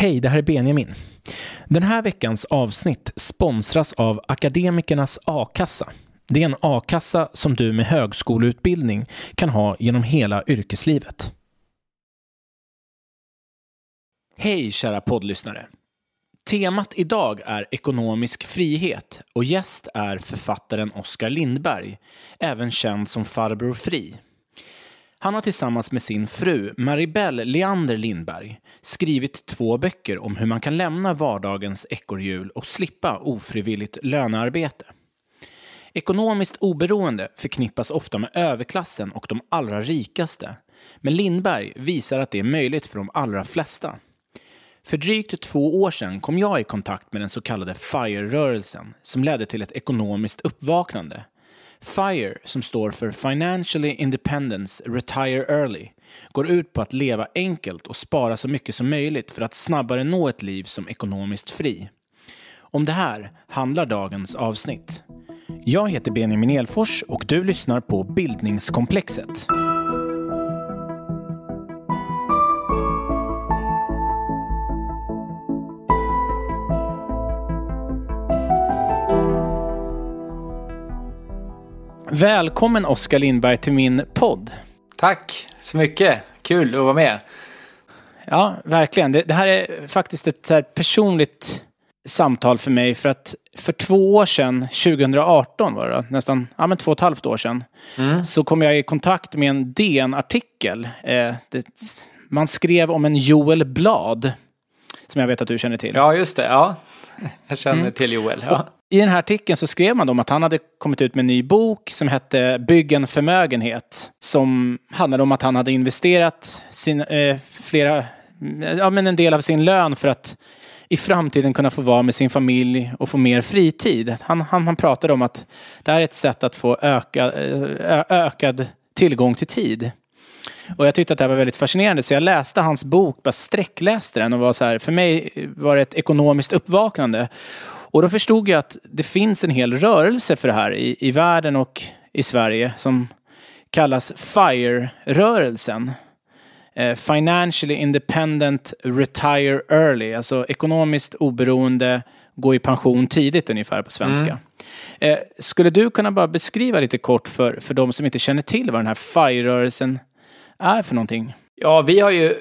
Hej, det här är Benjamin. Den här veckans avsnitt sponsras av Akademikernas a-kassa. Det är en a-kassa som du med högskoleutbildning kan ha genom hela yrkeslivet. Hej kära poddlyssnare. Temat idag är ekonomisk frihet och gäst är författaren Oskar Lindberg, även känd som Farbror Fri. Han har tillsammans med sin fru Maribel Leander Lindberg skrivit två böcker om hur man kan lämna vardagens ekorrhjul och slippa ofrivilligt lönearbete. Ekonomiskt oberoende förknippas ofta med överklassen och de allra rikaste. Men Lindberg visar att det är möjligt för de allra flesta. För drygt två år sedan kom jag i kontakt med den så kallade FIRE-rörelsen som ledde till ett ekonomiskt uppvaknande. FIRE, som står för Financially Independence Retire Early, går ut på att leva enkelt och spara så mycket som möjligt för att snabbare nå ett liv som ekonomiskt fri. Om det här handlar dagens avsnitt. Jag heter Benjamin Elfors och du lyssnar på Bildningskomplexet. Välkommen Oskar Lindberg till min podd. Tack så mycket. Kul att vara med. Ja, verkligen. Det, det här är faktiskt ett här personligt samtal för mig för att för två år sedan, 2018 var det då, nästan ja, men två och ett halvt år sedan, mm. så kom jag i kontakt med en DN-artikel. Eh, man skrev om en Joel Blad, som jag vet att du känner till. Ja, just det. Ja. Jag känner mm. till Joel. Ja. I den här artikeln så skrev man om att han hade kommit ut med en ny bok som hette Bygg en förmögenhet. Som handlade om att han hade investerat sin, eh, flera, ja, men en del av sin lön för att i framtiden kunna få vara med sin familj och få mer fritid. Han, han, han pratade om att det här är ett sätt att få öka, eh, ö, ökad tillgång till tid. Och jag tyckte att det här var väldigt fascinerande så jag läste hans bok, bara sträckläste den och var så här, för mig var det ett ekonomiskt uppvaknande. Och då förstod jag att det finns en hel rörelse för det här i, i världen och i Sverige som kallas FIRE-rörelsen. Eh, Financially Independent Retire Early, alltså ekonomiskt oberoende, gå i pension tidigt ungefär på svenska. Mm. Eh, skulle du kunna bara beskriva lite kort för, för de som inte känner till vad den här FIRE-rörelsen är för någonting? Ja, vi har ju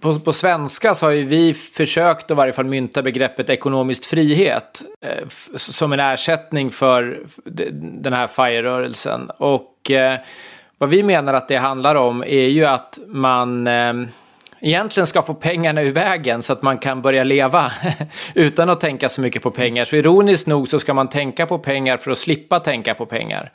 på, på svenska så har ju vi försökt att i varje fall mynta begreppet ekonomisk frihet eh, som en ersättning för den här FIRE-rörelsen. Och eh, vad vi menar att det handlar om är ju att man eh, egentligen ska få pengarna ur vägen så att man kan börja leva utan att tänka så mycket på pengar. Så ironiskt nog så ska man tänka på pengar för att slippa tänka på pengar.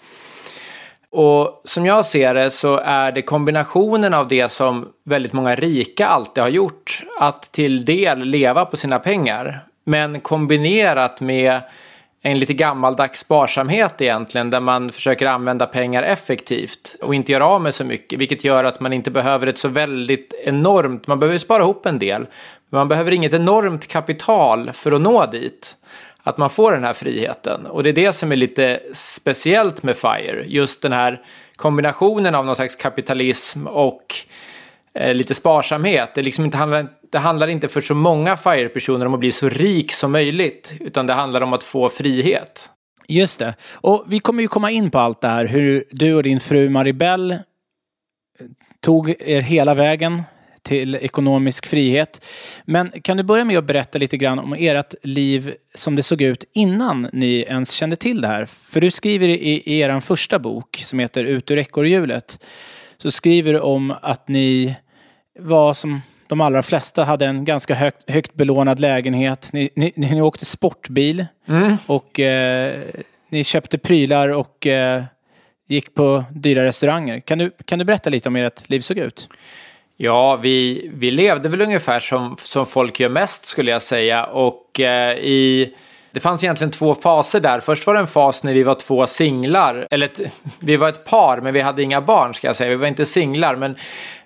Och som jag ser det så är det kombinationen av det som väldigt många rika alltid har gjort, att till del leva på sina pengar, men kombinerat med en lite gammaldags sparsamhet egentligen, där man försöker använda pengar effektivt och inte göra av med så mycket, vilket gör att man inte behöver ett så väldigt enormt, man behöver spara ihop en del, men man behöver inget enormt kapital för att nå dit att man får den här friheten. Och det är det som är lite speciellt med FIRE. Just den här kombinationen av någon slags kapitalism och eh, lite sparsamhet. Det, liksom inte handlar, det handlar inte för så många FIRE-personer om att bli så rik som möjligt, utan det handlar om att få frihet. Just det. Och vi kommer ju komma in på allt det här, hur du och din fru Maribel eh, tog er hela vägen till ekonomisk frihet. Men kan du börja med att berätta lite grann om ert liv som det såg ut innan ni ens kände till det här? För du skriver i, i er första bok som heter Ut ur ekorrhjulet så skriver du om att ni var som de allra flesta hade en ganska högt, högt belånad lägenhet. Ni, ni, ni åkte sportbil mm. och eh, ni köpte prylar och eh, gick på dyra restauranger. Kan du, kan du berätta lite om hur ert liv såg ut? Ja, vi, vi levde väl ungefär som, som folk gör mest skulle jag säga. Och eh, i... Det fanns egentligen två faser där. Först var det en fas när vi var två singlar. Eller ett, vi var ett par, men vi hade inga barn ska jag säga. Vi var inte singlar, men,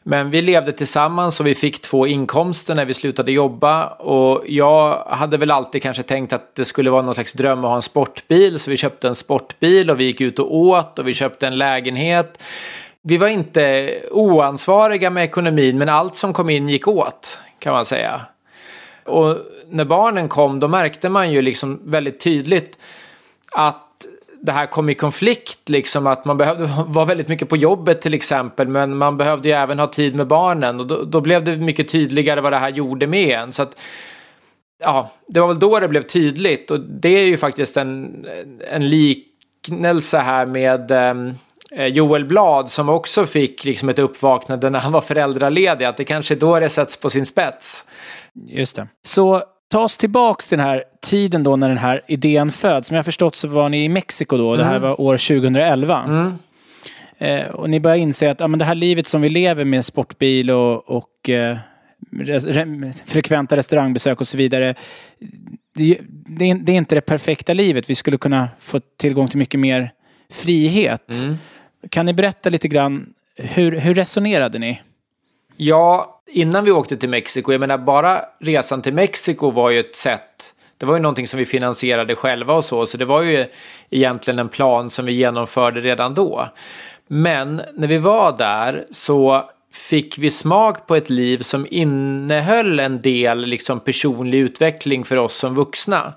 men vi levde tillsammans och vi fick två inkomster när vi slutade jobba. Och jag hade väl alltid kanske tänkt att det skulle vara någon slags dröm att ha en sportbil. Så vi köpte en sportbil och vi gick ut och åt och vi köpte en lägenhet vi var inte oansvariga med ekonomin, men allt som kom in gick åt, kan man säga. Och när barnen kom då märkte man ju liksom väldigt tydligt att det här kom i konflikt, liksom att man behövde vara väldigt mycket på jobbet till exempel, men man behövde ju även ha tid med barnen och då, då blev det mycket tydligare vad det här gjorde med en. Så att, ja, det var väl då det blev tydligt och det är ju faktiskt en, en liknelse här med eh, Joel Blad som också fick liksom ett uppvaknande när han var föräldraledig, att det kanske är då det sätts på sin spets. Just det. Så ta oss tillbaks till den här tiden då när den här idén föds. Som jag förstått så var ni i Mexiko då. Mm. Det här mm. var år 2011. Mm. Eh, och ni börjar inse att ja, men det här livet som vi lever med sportbil och, och eh, re frekventa restaurangbesök och så vidare. Det, det, är inte det perfekta livet. Vi skulle kunna få tillgång till mycket mer frihet. Mm. Kan ni berätta lite grann, hur, hur resonerade ni? Ja, innan vi åkte till Mexiko, jag menar bara resan till Mexiko var ju ett sätt det var ju någonting som vi finansierade själva och så, så det var ju egentligen en plan som vi genomförde redan då. Men när vi var där så fick vi smak på ett liv som innehöll en del liksom personlig utveckling för oss som vuxna.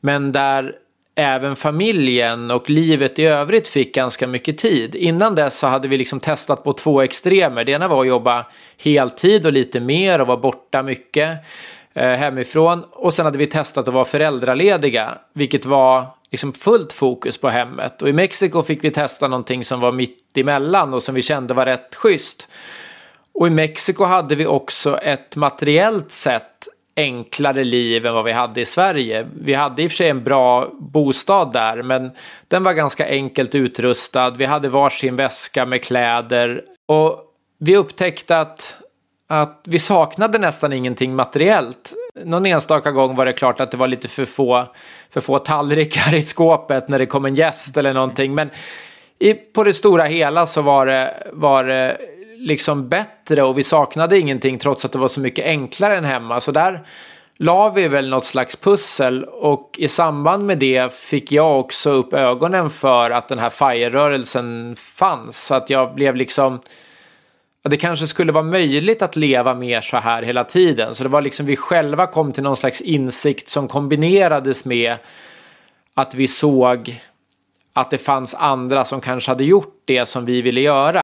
Men där även familjen och livet i övrigt fick ganska mycket tid. Innan dess så hade vi liksom testat på två extremer. Det ena var att jobba heltid och lite mer och vara borta mycket eh, hemifrån. Och sen hade vi testat att vara föräldralediga, vilket var liksom fullt fokus på hemmet. Och i Mexiko fick vi testa någonting som var mitt emellan och som vi kände var rätt schysst. Och i Mexiko hade vi också ett materiellt sett enklare liv än vad vi hade i Sverige. Vi hade i och för sig en bra bostad där, men den var ganska enkelt utrustad. Vi hade varsin väska med kläder och vi upptäckte att, att vi saknade nästan ingenting materiellt. Någon enstaka gång var det klart att det var lite för få, för få tallrikar i skåpet när det kom en gäst eller någonting, men i, på det stora hela så var det, var det liksom bättre och vi saknade ingenting trots att det var så mycket enklare än hemma. Så där la vi väl något slags pussel och i samband med det fick jag också upp ögonen för att den här FIRE-rörelsen fanns. Så att jag blev liksom det kanske skulle vara möjligt att leva mer så här hela tiden. Så det var liksom vi själva kom till någon slags insikt som kombinerades med att vi såg att det fanns andra som kanske hade gjort det som vi ville göra.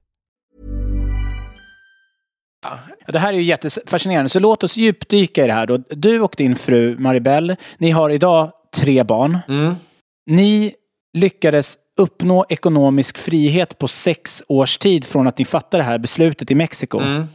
Det här är ju jättefascinerande, så låt oss djupdyka i det här då. Du och din fru Maribel, ni har idag tre barn. Mm. Ni lyckades uppnå ekonomisk frihet på sex års tid från att ni fattade det här beslutet i Mexiko. Mm.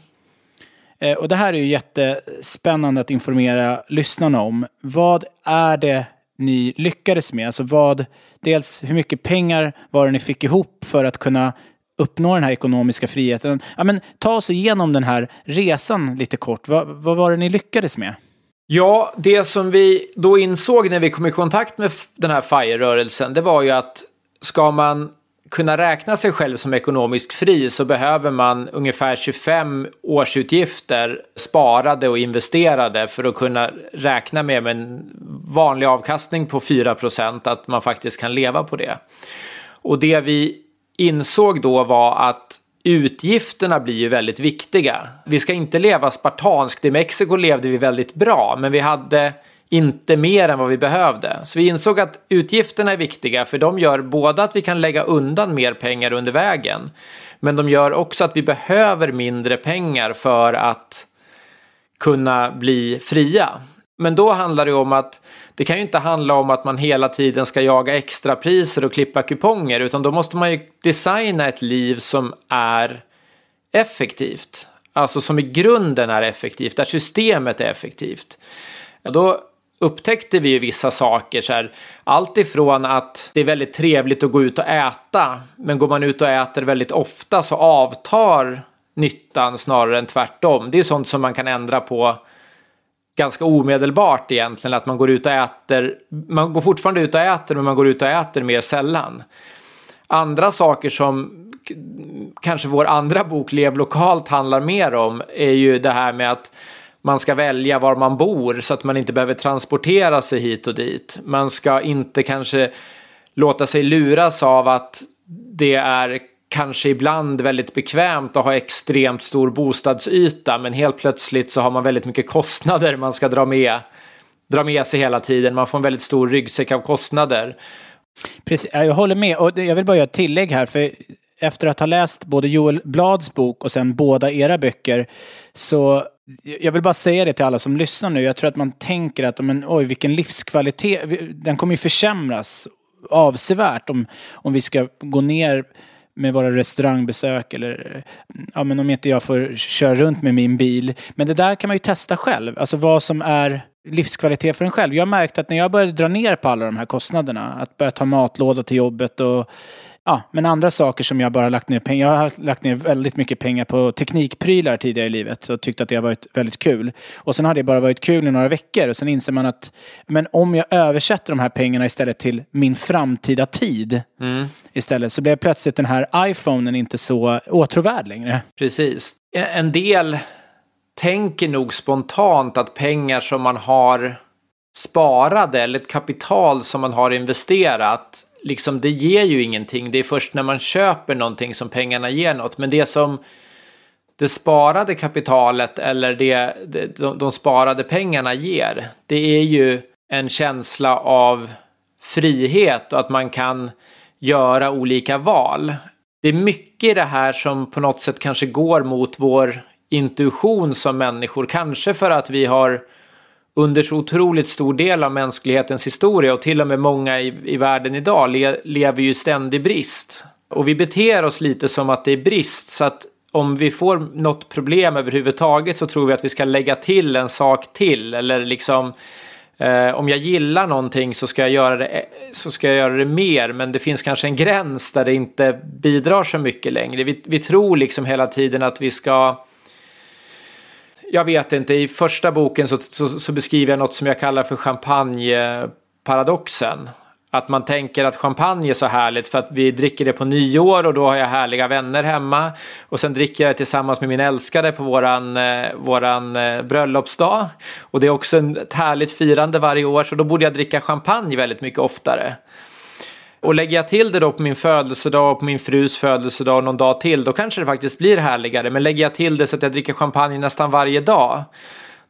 Eh, och det här är ju jättespännande att informera lyssnarna om. Vad är det ni lyckades med? Alltså vad, dels hur mycket pengar var det ni fick ihop för att kunna uppnå den här ekonomiska friheten? Ja, men, ta oss igenom den här resan lite kort. Vad, vad var det ni lyckades med? Ja, det som vi då insåg när vi kom i kontakt med den här FIRE-rörelsen, det var ju att ska man kunna räkna sig själv som ekonomiskt fri så behöver man ungefär 25 årsutgifter sparade och investerade för att kunna räkna med en vanlig avkastning på 4% att man faktiskt kan leva på det. Och det vi insåg då var att utgifterna blir ju väldigt viktiga. Vi ska inte leva spartanskt. I Mexiko levde vi väldigt bra, men vi hade inte mer än vad vi behövde. Så vi insåg att utgifterna är viktiga för de gör både att vi kan lägga undan mer pengar under vägen men de gör också att vi behöver mindre pengar för att kunna bli fria. Men då handlar det om att det kan ju inte handla om att man hela tiden ska jaga extrapriser och klippa kuponger utan då måste man ju designa ett liv som är effektivt. Alltså som i grunden är effektivt, där systemet är effektivt. Då upptäckte vi ju vissa saker. Så här, allt ifrån att det är väldigt trevligt att gå ut och äta, men går man ut och äter väldigt ofta så avtar nyttan snarare än tvärtom. Det är sånt som man kan ändra på ganska omedelbart egentligen, att man går ut och äter, man går fortfarande ut och äter, men man går ut och äter mer sällan. Andra saker som kanske vår andra bok Lev lokalt handlar mer om är ju det här med att man ska välja var man bor så att man inte behöver transportera sig hit och dit. Man ska inte kanske låta sig luras av att det är kanske ibland väldigt bekvämt att ha extremt stor bostadsyta men helt plötsligt så har man väldigt mycket kostnader man ska dra med, dra med sig hela tiden. Man får en väldigt stor ryggsäck av kostnader. Precis, jag håller med och jag vill bara göra ett tillägg här för efter att ha läst både Joel Blads bok och sen båda era böcker så jag vill bara säga det till alla som lyssnar nu. Jag tror att man tänker att men, oj, vilken livskvalitet. Den kommer ju försämras avsevärt om, om vi ska gå ner med våra restaurangbesök eller ja, men om inte jag får köra runt med min bil. Men det där kan man ju testa själv. Alltså vad som är livskvalitet för en själv. Jag har märkt att när jag började dra ner på alla de här kostnaderna, att börja ta matlåda till jobbet och Ja, men andra saker som jag bara lagt ner pengar. Jag har lagt ner väldigt mycket pengar på teknikprylar tidigare i livet och tyckt att det har varit väldigt kul. Och sen har det bara varit kul i några veckor och sen inser man att men om jag översätter de här pengarna istället till min framtida tid mm. istället så blir plötsligt den här iPhonen inte så åtråvärd längre. Precis. En del tänker nog spontant att pengar som man har sparade eller ett kapital som man har investerat liksom, det ger ju ingenting. Det är först när man köper någonting som pengarna ger något. Men det som det sparade kapitalet eller det, det de, de sparade pengarna ger, det är ju en känsla av frihet och att man kan göra olika val. Det är mycket i det här som på något sätt kanske går mot vår intuition som människor. Kanske för att vi har under så otroligt stor del av mänsklighetens historia och till och med många i, i världen idag le, lever ju i ständig brist. Och vi beter oss lite som att det är brist så att om vi får något problem överhuvudtaget så tror vi att vi ska lägga till en sak till eller liksom eh, om jag gillar någonting så ska, jag göra det, eh, så ska jag göra det mer men det finns kanske en gräns där det inte bidrar så mycket längre. Vi, vi tror liksom hela tiden att vi ska jag vet inte, i första boken så, så, så, beskriver jag något som jag kallar för champagneparadoxen. Att man tänker att champagne är så härligt för att vi dricker det på nyår och då har jag härliga vänner hemma. Och sen dricker jag det tillsammans med min älskade på våran, eh, våran eh, bröllopsdag. Och det är också ett härligt firande varje år så då borde jag dricka champagne väldigt mycket oftare. Och lägger jag till det då på min födelsedag och på min frus födelsedag och någon dag till, då kanske det faktiskt blir härligare. Men lägger jag till det så att jag dricker champagne nästan varje dag,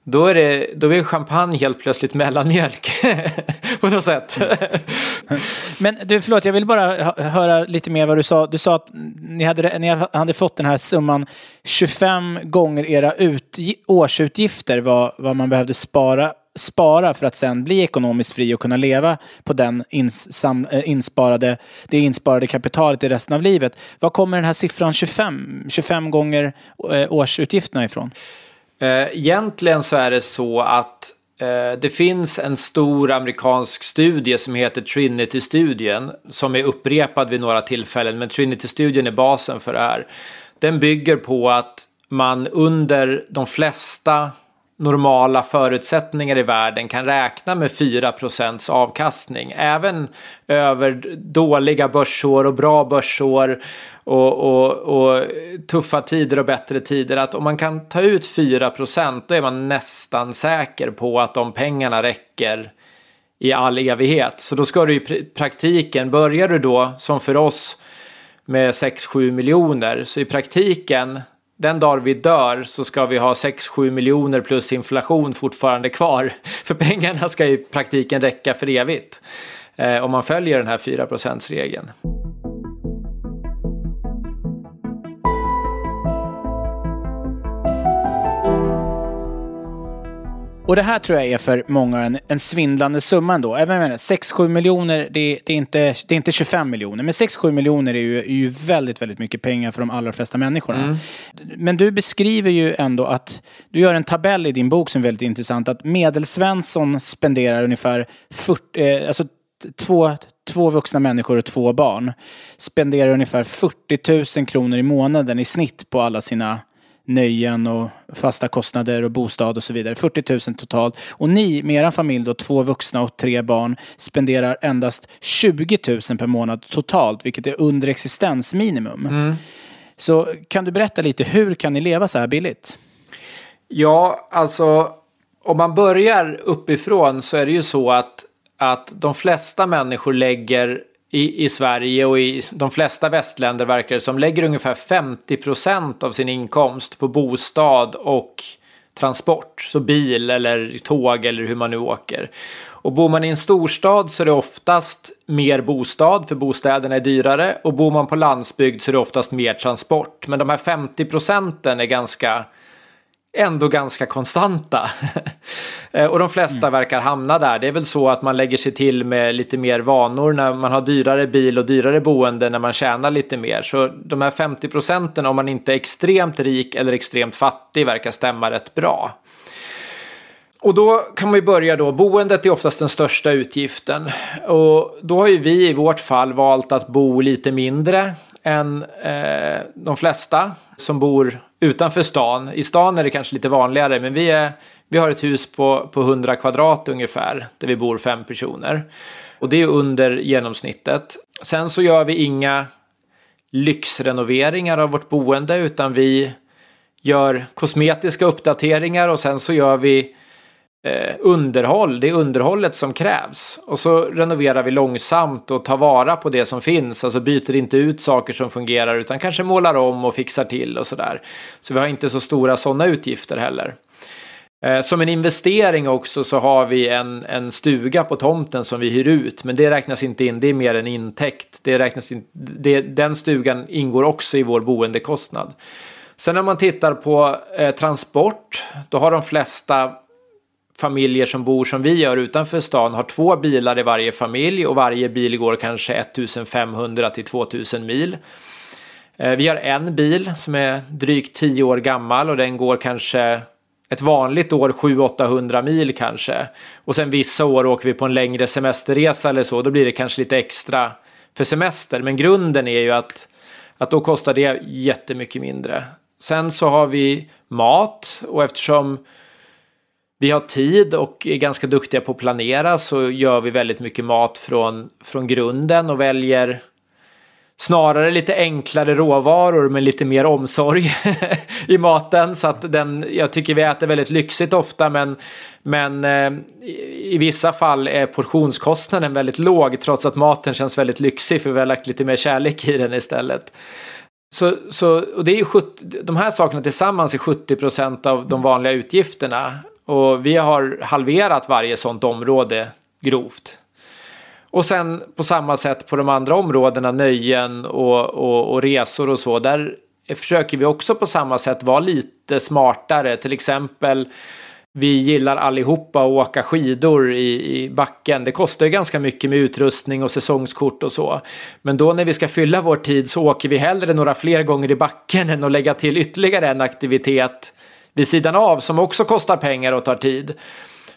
då är, det, då är champagne helt plötsligt mellanmjölk. på något sätt. Men du, förlåt, jag vill bara höra lite mer vad du sa. Du sa att ni hade, ni hade fått den här summan 25 gånger era ut, årsutgifter, vad, vad man behövde spara spara för att sen bli ekonomiskt fri och kunna leva på den insam, eh, insparade, det insparade kapitalet i resten av livet. Var kommer den här siffran 25, 25 gånger eh, årsutgifterna ifrån? Eh, egentligen så är det så att det finns en stor amerikansk studie som heter Trinity-studien som är upprepad vid några tillfällen men Trinity-studien är basen för det här. Den bygger på att man under de flesta normala förutsättningar i världen kan räkna med 4% avkastning. Även över dåliga börsår och bra börsår och, och, och, tuffa tider och bättre tider. Att om man kan ta ut 4% då är man nästan säker på att de pengarna räcker i all evighet. Så då ska du i praktiken, börjar du då som för oss med 6-7 miljoner, så i praktiken den dag vi dör så ska vi ha 6-7 miljoner plus inflation fortfarande kvar. För pengarna ska i praktiken räcka för evigt. Eh, om man följer den här 4 regeln. Och det här tror jag är för många en, en svindlande summa ändå. Även 6-7 miljoner, det, det, är inte, det är inte 25 miljoner. Men 6-7 miljoner är ju, är ju väldigt, väldigt mycket pengar för de allra flesta människorna. Mm. Men du beskriver ju ändå att, du gör en tabell i din bok som är väldigt intressant, att medelsvensson spenderar ungefär 40, eh, alltså två, två vuxna människor och två barn spenderar ungefär 40 000 kronor i månaden i snitt på alla sina nöjen och fasta kostnader och bostad och så vidare. 40 000 totalt. Och ni med er familj då, två vuxna och tre barn, spenderar endast 20 000 per månad totalt, vilket är under existensminimum. Mm. Så kan du berätta lite, hur kan ni leva så här billigt? Ja, alltså om man börjar uppifrån så är det ju så att, att de flesta människor lägger i, i Sverige och i de flesta västländer verkar det som lägger ungefär 50 procent av sin inkomst på bostad och transport. Så bil eller tåg eller hur man nu åker. Och bor man i en storstad så är det oftast mer bostad för bostäderna är dyrare. Och bor man på landsbygd så är det oftast mer transport. Men de här 50 procenten är ganska ändå ganska konstanta. Eh, och de flesta mm. verkar hamna där. Det är väl så att man lägger sig till med lite mer vanor när man har dyrare bil och dyrare boende när man tjänar lite mer. Så de här 50 procenten om man inte är extremt rik eller extremt fattig verkar stämma rätt bra. Och då kan man ju börja då, boendet är oftast den största utgiften. Och då har ju vi i vårt fall valt att bo lite mindre än eh, de flesta som bor utanför stan. I stan är det kanske lite vanligare, men vi, är, vi har ett hus på, på 100 kvadrat ungefär, där vi bor fem personer. Och det är under genomsnittet. Sen så gör vi inga lyxrenoveringar av vårt boende, utan vi gör kosmetiska uppdateringar och sen så gör vi eh, underhåll. Det är underhållet som krävs. Och så renoverar vi långsamt och tar vara på det som finns. Alltså byter inte ut saker som fungerar utan kanske målar om och fixar till och sådär. Så vi har inte så stora sådana utgifter heller. Eh, som en investering också så har vi en, en stuga på tomten som vi hyr ut. Men det räknas inte in, det är mer en intäkt. Det räknas in, det, den stugan ingår också i vår boendekostnad. Sen när man tittar på eh, transport, då har de flesta familjer som bor som vi gör utanför stan har två bilar i varje familj och varje bil går kanske 1500 till 2000 mil. Eh, vi har en bil som är drygt 10 år gammal och den går kanske ett vanligt år 700-800 mil kanske. Och sen vissa år åker vi på en längre semesterresa eller så, då blir det kanske lite extra för semester. Men grunden är ju att, att då kostar det jättemycket mindre. Sen så har vi mat och eftersom vi har tid och är ganska duktiga på att planera så gör vi väldigt mycket mat från, från grunden och väljer snarare lite enklare råvaror med lite mer omsorg i maten. Så att den, jag tycker vi äter väldigt lyxigt ofta men, men eh, i vissa fall är portionskostnaden väldigt låg trots att maten känns väldigt lyxig för vi har lagt lite mer kärlek i den istället. Så, så, och det är 70, de här sakerna tillsammans är 70 procent av de vanliga utgifterna. Och vi har halverat varje sånt område grovt. Och sen på samma sätt på de andra områdena, nöjen och, och, och, resor och så, där försöker vi också på samma sätt vara lite smartare. Till exempel, vi gillar allihopa att åka skidor i, i backen. Det kostar ju ganska mycket med utrustning och säsongskort och så. Men då när vi ska fylla vår tid så åker vi hellre några fler gånger i backen än att lägga till ytterligare en aktivitet vid sidan av som också kostar pengar och tar tid.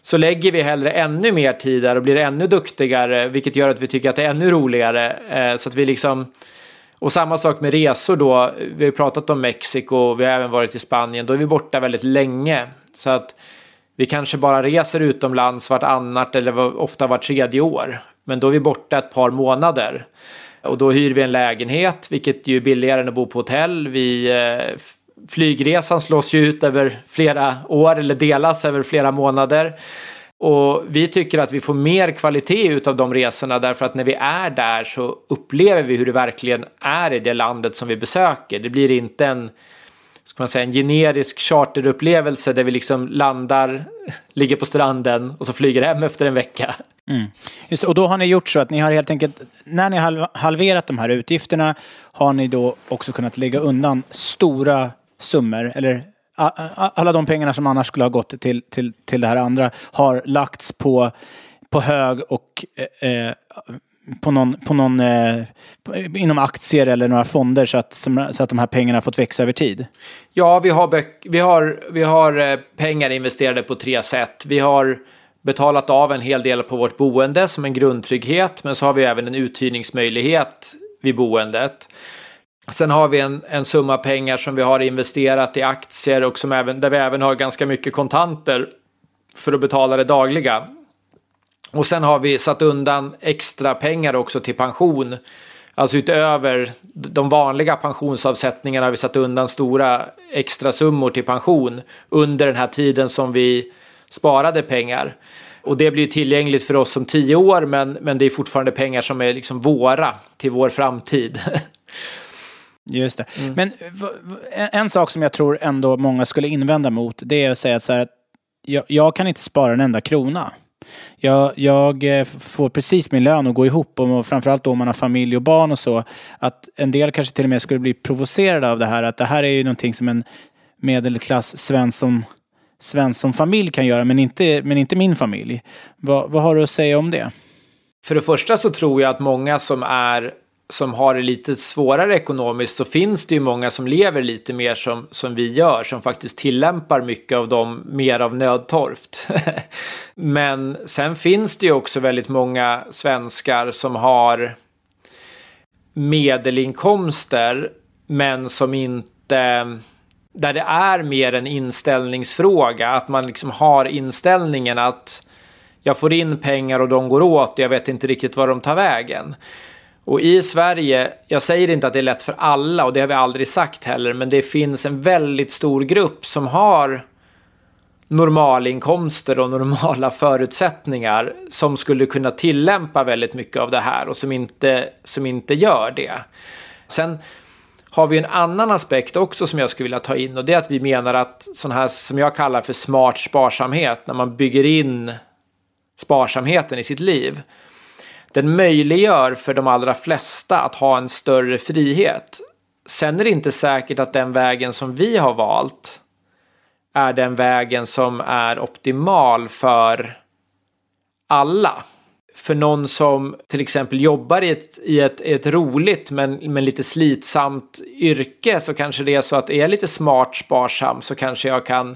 Så lägger vi hellre ännu mer tid där och blir ännu duktigare vilket gör att vi tycker att det är ännu roligare. Eh, så att vi liksom och samma sak med resor då. Vi har pratat om Mexiko, vi har även varit i Spanien. Då är vi borta väldigt länge. Så att vi kanske bara reser utomlands vartannat eller ofta var tredje år. Men då är vi borta ett par månader. Och då hyr vi en lägenhet, vilket ju är billigare än att bo på hotell. Vi, eh, flygresan slås ju ut över flera år eller delas över flera månader. Och vi tycker att vi får mer kvalitet av de resorna därför att när vi är där så upplever vi hur det verkligen är i det landet som vi besöker. Det blir inte en, ska man säga, en generisk charterupplevelse där vi liksom landar, ligger på stranden och så flyger hem efter en vecka. Mm. Just, och då har ni gjort så att ni har helt enkelt, när ni har halverat de här utgifterna, har ni då också kunnat lägga undan stora summor, eller alla de pengarna som annars skulle ha gått till, till, till det här andra har lagts på, på hög och eh, eh på någon, på någon eh, inom aktier eller några fonder så att, så att de här pengarna har fått växa över tid? Ja, vi har, vi har, vi har eh, pengar investerade på tre sätt. Vi har betalat av en hel del på vårt boende som en grundtrygghet, men så har vi även en uthyrningsmöjlighet vid boendet. Sen har vi en, en summa pengar som vi har investerat i aktier och som även, där vi även har ganska mycket kontanter för att betala det dagliga. Och sen har vi satt undan extra pengar också till pension. Alltså utöver de vanliga pensionsavsättningarna har vi satt undan stora extra summor till pension under den här tiden som vi sparade pengar. Och det blir tillgängligt för oss om tio år men, men det är fortfarande pengar som är liksom våra till vår framtid. Just det. Mm. Men en sak som jag tror ändå många skulle invända mot det är att säga så här att jag, jag kan inte spara en enda krona. Jag, jag, eh, får precis min lön att gå ihop och framförallt då om man har familj och barn och så. Att en del kanske till och med skulle bli provocerade av det här. Att det här är ju någonting som en medelklass Svensson, Svensson familj kan göra men inte, men inte min familj. Vad, vad har du att säga om det? För det första så tror jag att många som är som har det lite svårare ekonomiskt så finns det ju många som lever lite mer som, som vi gör som faktiskt tillämpar mycket av dem mer av nödtorft. Men sen finns det ju också väldigt många svenskar som har medelinkomster men som inte där det är mer en inställningsfråga att man liksom har inställningen att jag får in pengar och de går åt och jag vet inte riktigt var de tar vägen. Och i Sverige, jag säger inte att det är lätt för alla och det har vi aldrig sagt heller, men det finns en väldigt stor grupp som har normalinkomster och normala förutsättningar som skulle kunna tillämpa väldigt mycket av det här och som inte, som inte gör det. Sen har vi en annan aspekt också som jag skulle vilja ta in och det är att vi menar att sån här som jag kallar för smart sparsamhet, när man bygger in sparsamheten i sitt liv, den möjliggör för de allra flesta att ha en större frihet. Sen är det inte säkert att den vägen som vi har valt är den vägen som är optimal för alla. För någon som till exempel jobbar i ett, i ett, ett roligt men, men lite slitsamt yrke så kanske det är så att är jag lite smart sparsam så kanske jag kan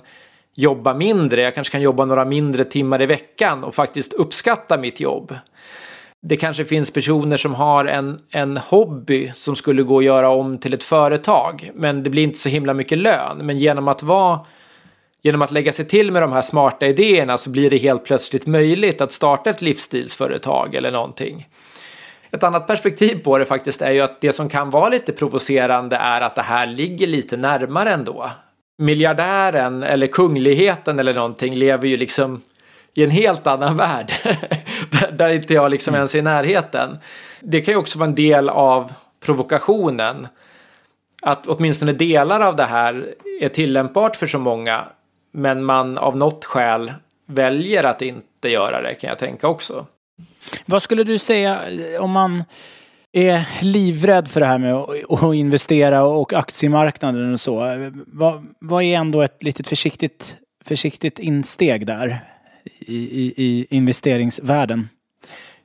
jobba mindre. Jag kanske kan jobba några mindre timmar i veckan och faktiskt uppskatta mitt jobb det kanske finns personer som har en, en hobby som skulle gå att göra om till ett företag. Men det blir inte så himla mycket lön. Men genom att vara Genom att lägga sig till med de här smarta idéerna så blir det helt plötsligt möjligt att starta ett livsstilsföretag eller någonting. Ett annat perspektiv på det faktiskt är ju att det som kan vara lite provocerande är att det här ligger lite närmare ändå. Miljardären eller kungligheten eller någonting lever ju liksom i en helt annan värld där inte jag liksom ens är i närheten. Det kan ju också vara en del av provokationen. Att åtminstone delar av det här är tillämpbart för så många. Men man av något skäl väljer att inte göra det kan jag tänka också. Vad skulle du säga om man är livrädd för det här med att investera och aktiemarknaden och så. Vad, vad är ändå ett litet försiktigt, försiktigt insteg där? I, i, i investeringsvärlden?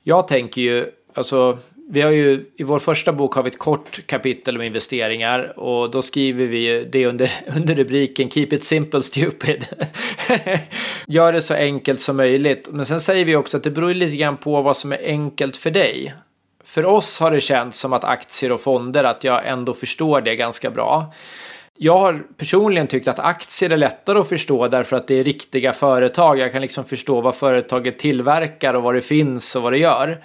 Jag tänker ju, alltså vi har ju i vår första bok har vi ett kort kapitel om investeringar och då skriver vi det under, under rubriken Keep it simple stupid. Gör det så enkelt som möjligt. Men sen säger vi också att det beror lite grann på vad som är enkelt för dig. För oss har det känts som att aktier och fonder, att jag ändå förstår det ganska bra jag har personligen tyckt att aktier är lättare att förstå därför att det är riktiga företag. Jag kan liksom förstå vad företaget tillverkar och vad det finns och vad det gör.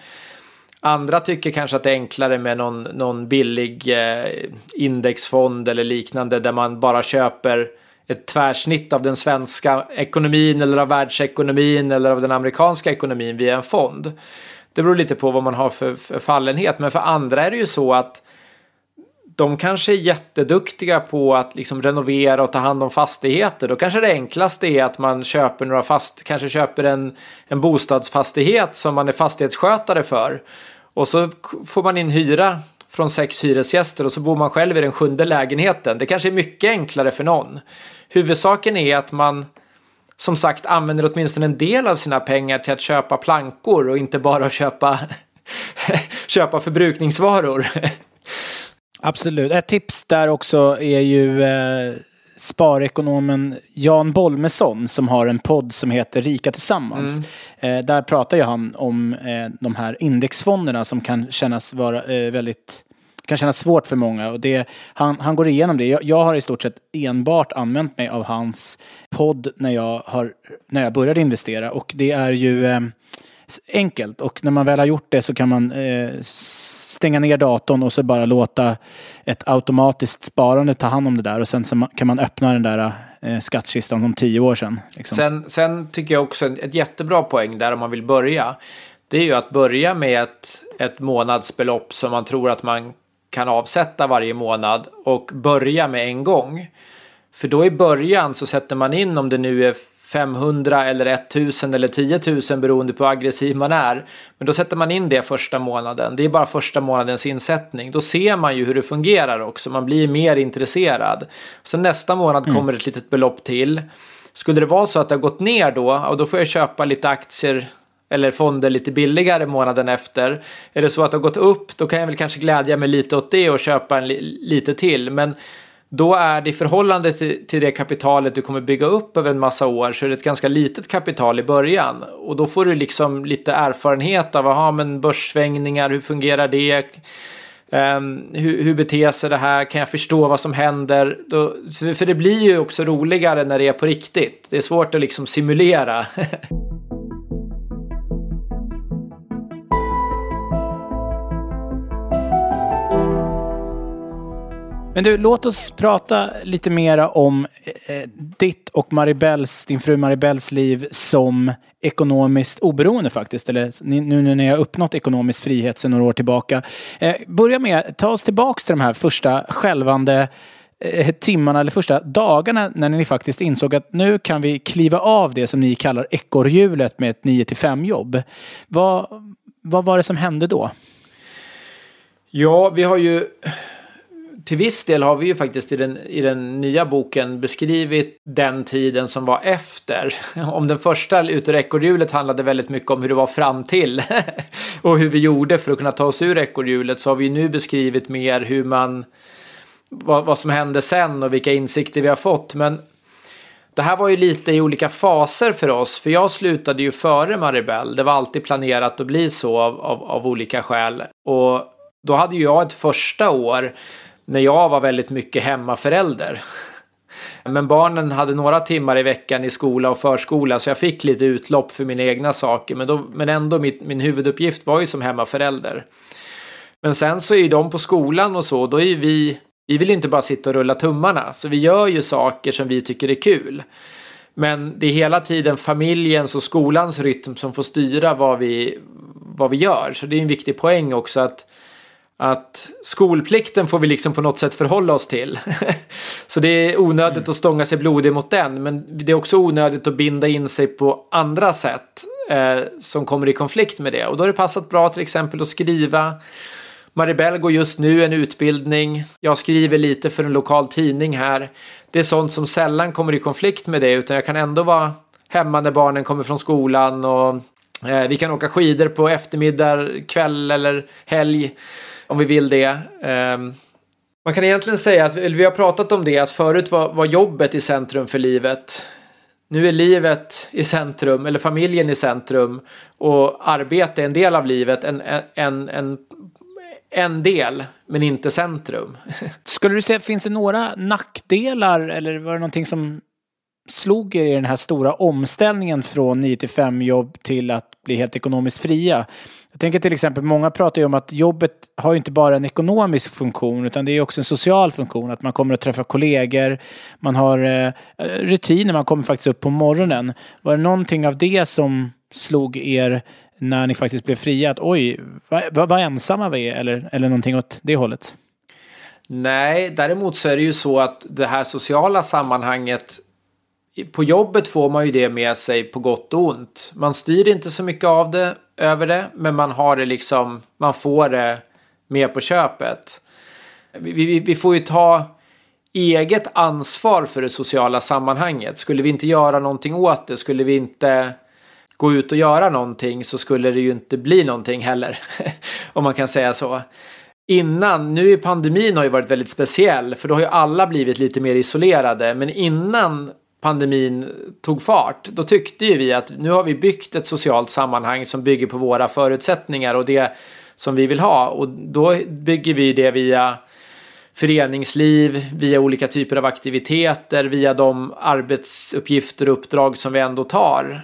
Andra tycker kanske att det är enklare med någon, någon billig eh, indexfond eller liknande där man bara köper ett tvärsnitt av den svenska ekonomin eller av världsekonomin eller av den amerikanska ekonomin via en fond. Det beror lite på vad man har för, för fallenhet, men för andra är det ju så att de kanske är jätteduktiga på att liksom renovera och ta hand om fastigheter. Då kanske det enklaste är att man köper några fast, kanske köper en, en bostadsfastighet som man är fastighetsskötare för. Och så får man in hyra från sex hyresgäster och så bor man själv i den sjunde lägenheten. Det kanske är mycket enklare för någon. Huvudsaken är att man som sagt använder åtminstone en del av sina pengar till att köpa plankor och inte bara köpa, köpa förbrukningsvaror. Absolut. Ett tips där också är ju eh, sparekonomen Jan Bolmesson som har en podd som heter Rika Tillsammans. Mm. Eh, där pratar ju han om eh, de här indexfonderna som kan kännas vara eh, väldigt kan kännas svårt för många. Och det, han, han går igenom det. Jag, jag, har i stort sett enbart använt mig av hans podd när jag, har, när jag började investera. Och det är ju eh, enkelt. Och när man väl har gjort det så kan man eh, stänga ner datorn och så bara låta ett automatiskt sparande ta hand om det där. Och sen så kan man öppna den där eh, skattkistan om tio år sedan. Liksom. Sen, sen tycker jag också ett jättebra poäng där om man vill börja. Det är ju att börja med ett, ett månadsbelopp som man tror att man kan avsätta varje månad och börja med en gång. För då i början så sätter man in om det nu är 500 eller 1000 eller 10 000 beroende på hur aggressiv man är. Men då sätter man in det första månaden. Det är bara första månadens insättning. Då ser man ju hur det fungerar också. Man blir mer intresserad. Sen nästa månad mm. kommer ett litet belopp till. Skulle det vara så att det har gått ner då, då får jag köpa lite aktier eller fonder lite billigare månaden efter. Är det så att det har gått upp då kan jag väl kanske glädja mig lite åt det och köpa en li lite till. Men då är det i förhållande till, till det kapitalet du kommer bygga upp över en massa år så är det ett ganska litet kapital i början. Och då får du liksom lite erfarenhet av, aha, men börssvängningar, hur fungerar det? Um, hur, hur beter sig det här? Kan jag förstå vad som händer? Då, för det blir ju också roligare när det är på riktigt. Det är svårt att liksom simulera. Men du, låt oss prata lite mera om eh, eh, ditt och Maribels, din fru Maribels liv som ekonomiskt oberoende faktiskt. Eller nu när ni har uppnått ekonomisk frihet sedan några år tillbaka. Eh, börja med, ta oss tillbaks till de här första skälvande eh, timmarna eller första dagarna när ni faktiskt insåg att nu kan vi kliva av det som ni kallar ekorrhjulet med ett 9 5 jobb. Vad, vad var det som hände då? Ja, vi har ju till viss del har vi ju faktiskt i den, i den nya boken beskrivit den tiden som var efter. Om den första ut ur ekorrhjulet handlade väldigt mycket om hur det var fram till och hur vi gjorde för att kunna ta oss ur ekorrhjulet så har vi nu beskrivit mer hur man vad, vad som hände sen och vilka insikter vi har fått. Men det här var ju lite i olika faser för oss, för jag slutade ju före Maribel. Det var alltid planerat att bli så av, av, av olika skäl. Och då hade ju jag ett första år när jag var väldigt mycket hemmaförälder. Men barnen hade några timmar i veckan i skola och förskola så jag fick lite utlopp för mina egna saker. Men, då, men ändå mitt, min huvuduppgift var ju som hemmaförälder. Men sen så är ju de på skolan och så, då är ju vi, vi vill ju inte bara sitta och rulla tummarna. Så vi gör ju saker som vi tycker är kul. Men det är hela tiden familjens och skolans rytm som får styra vad vi, vad vi gör. Så det är en viktig poäng också att att skolplikten får vi liksom på något sätt förhålla oss till. så det är onödigt mm. att stånga sig blodig mot den. Men det är också onödigt att binda in sig på andra sätt eh, som kommer i konflikt med det. Och då har det passat bra till exempel att skriva. Maribel går just nu en utbildning. Jag skriver lite för en lokal tidning här. Det är sånt som sällan kommer i konflikt med det utan jag kan ändå vara hemma när barnen kommer från skolan och eh, vi kan åka skidor på eftermiddag, kväll eller helg om vi vill det. Ehm, man kan egentligen säga att vi har pratat om det att förut var, var jobbet i centrum för livet. Nu är livet i centrum, eller familjen i centrum och arbete är en del av livet. En, en, en, en del, men inte centrum. Skulle du säga, finns det några nackdelar eller var det någonting som slog er i den här stora omställningen från 9 till 5 jobb till att bli helt ekonomiskt fria? Jag tänker till exempel, många pratar ju om att jobbet har ju inte bara en ekonomisk funktion utan det är också en social funktion. Att man kommer att träffa kollegor, man har eh, eh, rutiner, man kommer faktiskt upp på morgonen. Var det någonting av det som slog er när ni faktiskt blev fria? Att oj, vad, vad, vad ensamma vi är eller, eller någonting åt det hållet? Nej, däremot så är det ju så att det här sociala sammanhanget på jobbet får man ju det med sig på gott och ont. Man styr inte så mycket av det, över det, men man har det liksom, man får det med på köpet. Vi, vi, vi får ju ta eget ansvar för det sociala sammanhanget. Skulle vi inte göra någonting åt det, skulle vi inte gå ut och göra någonting så skulle det ju inte bli någonting heller. Om man kan säga så. Innan, nu i pandemin har ju varit väldigt speciell för då har ju alla blivit lite mer isolerade. Men innan pandemin tog fart, då tyckte ju vi att nu har vi byggt ett socialt sammanhang som bygger på våra förutsättningar och det som vi vill ha. Och då bygger vi det via föreningsliv, via olika typer av aktiviteter, via de arbetsuppgifter och uppdrag som vi ändå tar.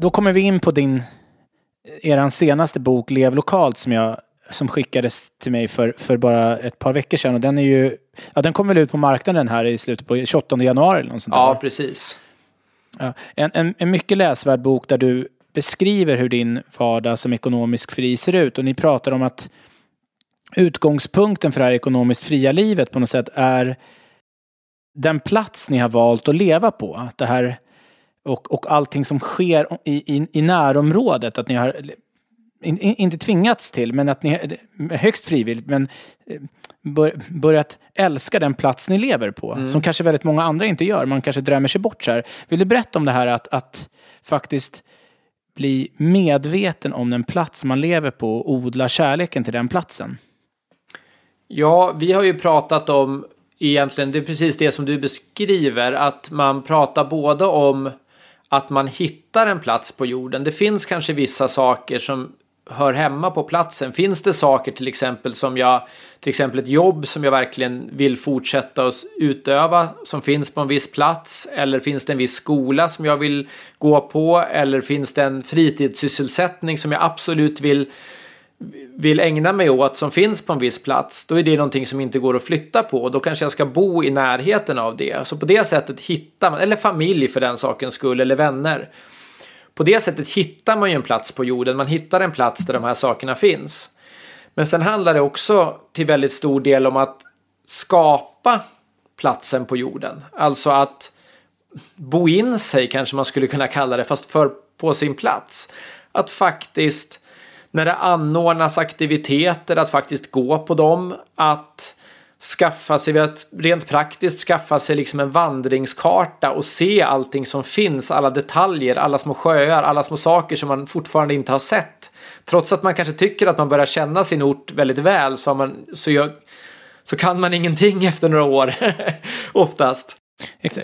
Då kommer vi in på din, eran senaste bok Lev lokalt som jag som skickades till mig för, för bara ett par veckor sedan. Och den är ju, ja den kom väl ut på marknaden här i slutet på 28 januari eller något sånt Ja, där. precis. Ja, en, en, en mycket läsvärd bok där du beskriver hur din vardag som ekonomisk fri ser ut. Och ni pratar om att utgångspunkten för det här ekonomiskt fria livet på något sätt är den plats ni har valt att leva på. Att Det här, och, och allting som sker i, i, i närområdet. Att ni har in, in, inte tvingats till, men att ni högst frivilligt, men eh, bör, börjat älska den plats ni lever på. Som kanske väldigt många andra inte gör. Man kanske drömmer sig bort så här. Vill du berätta om det här att, att faktiskt bli medveten om den plats man lever på och odla kärleken till den platsen? Ja, vi har ju pratat om egentligen, det är precis det som du beskriver, att man pratar både om att man hittar en plats på jorden. Det finns kanske vissa saker som hör hemma på platsen. Finns det saker till exempel som jag, till exempel ett jobb som jag verkligen vill fortsätta att utöva som finns på en viss plats? Eller finns det en viss skola som jag vill gå på? Eller finns det en fritidssysselsättning som jag absolut vill vill ägna mig åt som finns på en viss plats, då är det någonting som inte går att flytta på. Då kanske jag ska bo i närheten av det. Så på det sättet hittar man, eller familj för den sakens skull, eller vänner. På det sättet hittar man ju en plats på jorden. Man hittar en plats där de här sakerna finns. Men sen handlar det också till väldigt stor del om att skapa platsen på jorden. Alltså att bo in sig kanske man skulle kunna kalla det, fast för på sin plats. Att faktiskt när det anordnas aktiviteter, att faktiskt gå på dem, att skaffa sig, rent praktiskt skaffa sig liksom en vandringskarta och se allting som finns, alla detaljer, alla små sjöar, alla små saker som man fortfarande inte har sett. Trots att man kanske tycker att man börjar känna sin ort väldigt väl så, man, så, jag, så kan man ingenting efter några år, oftast.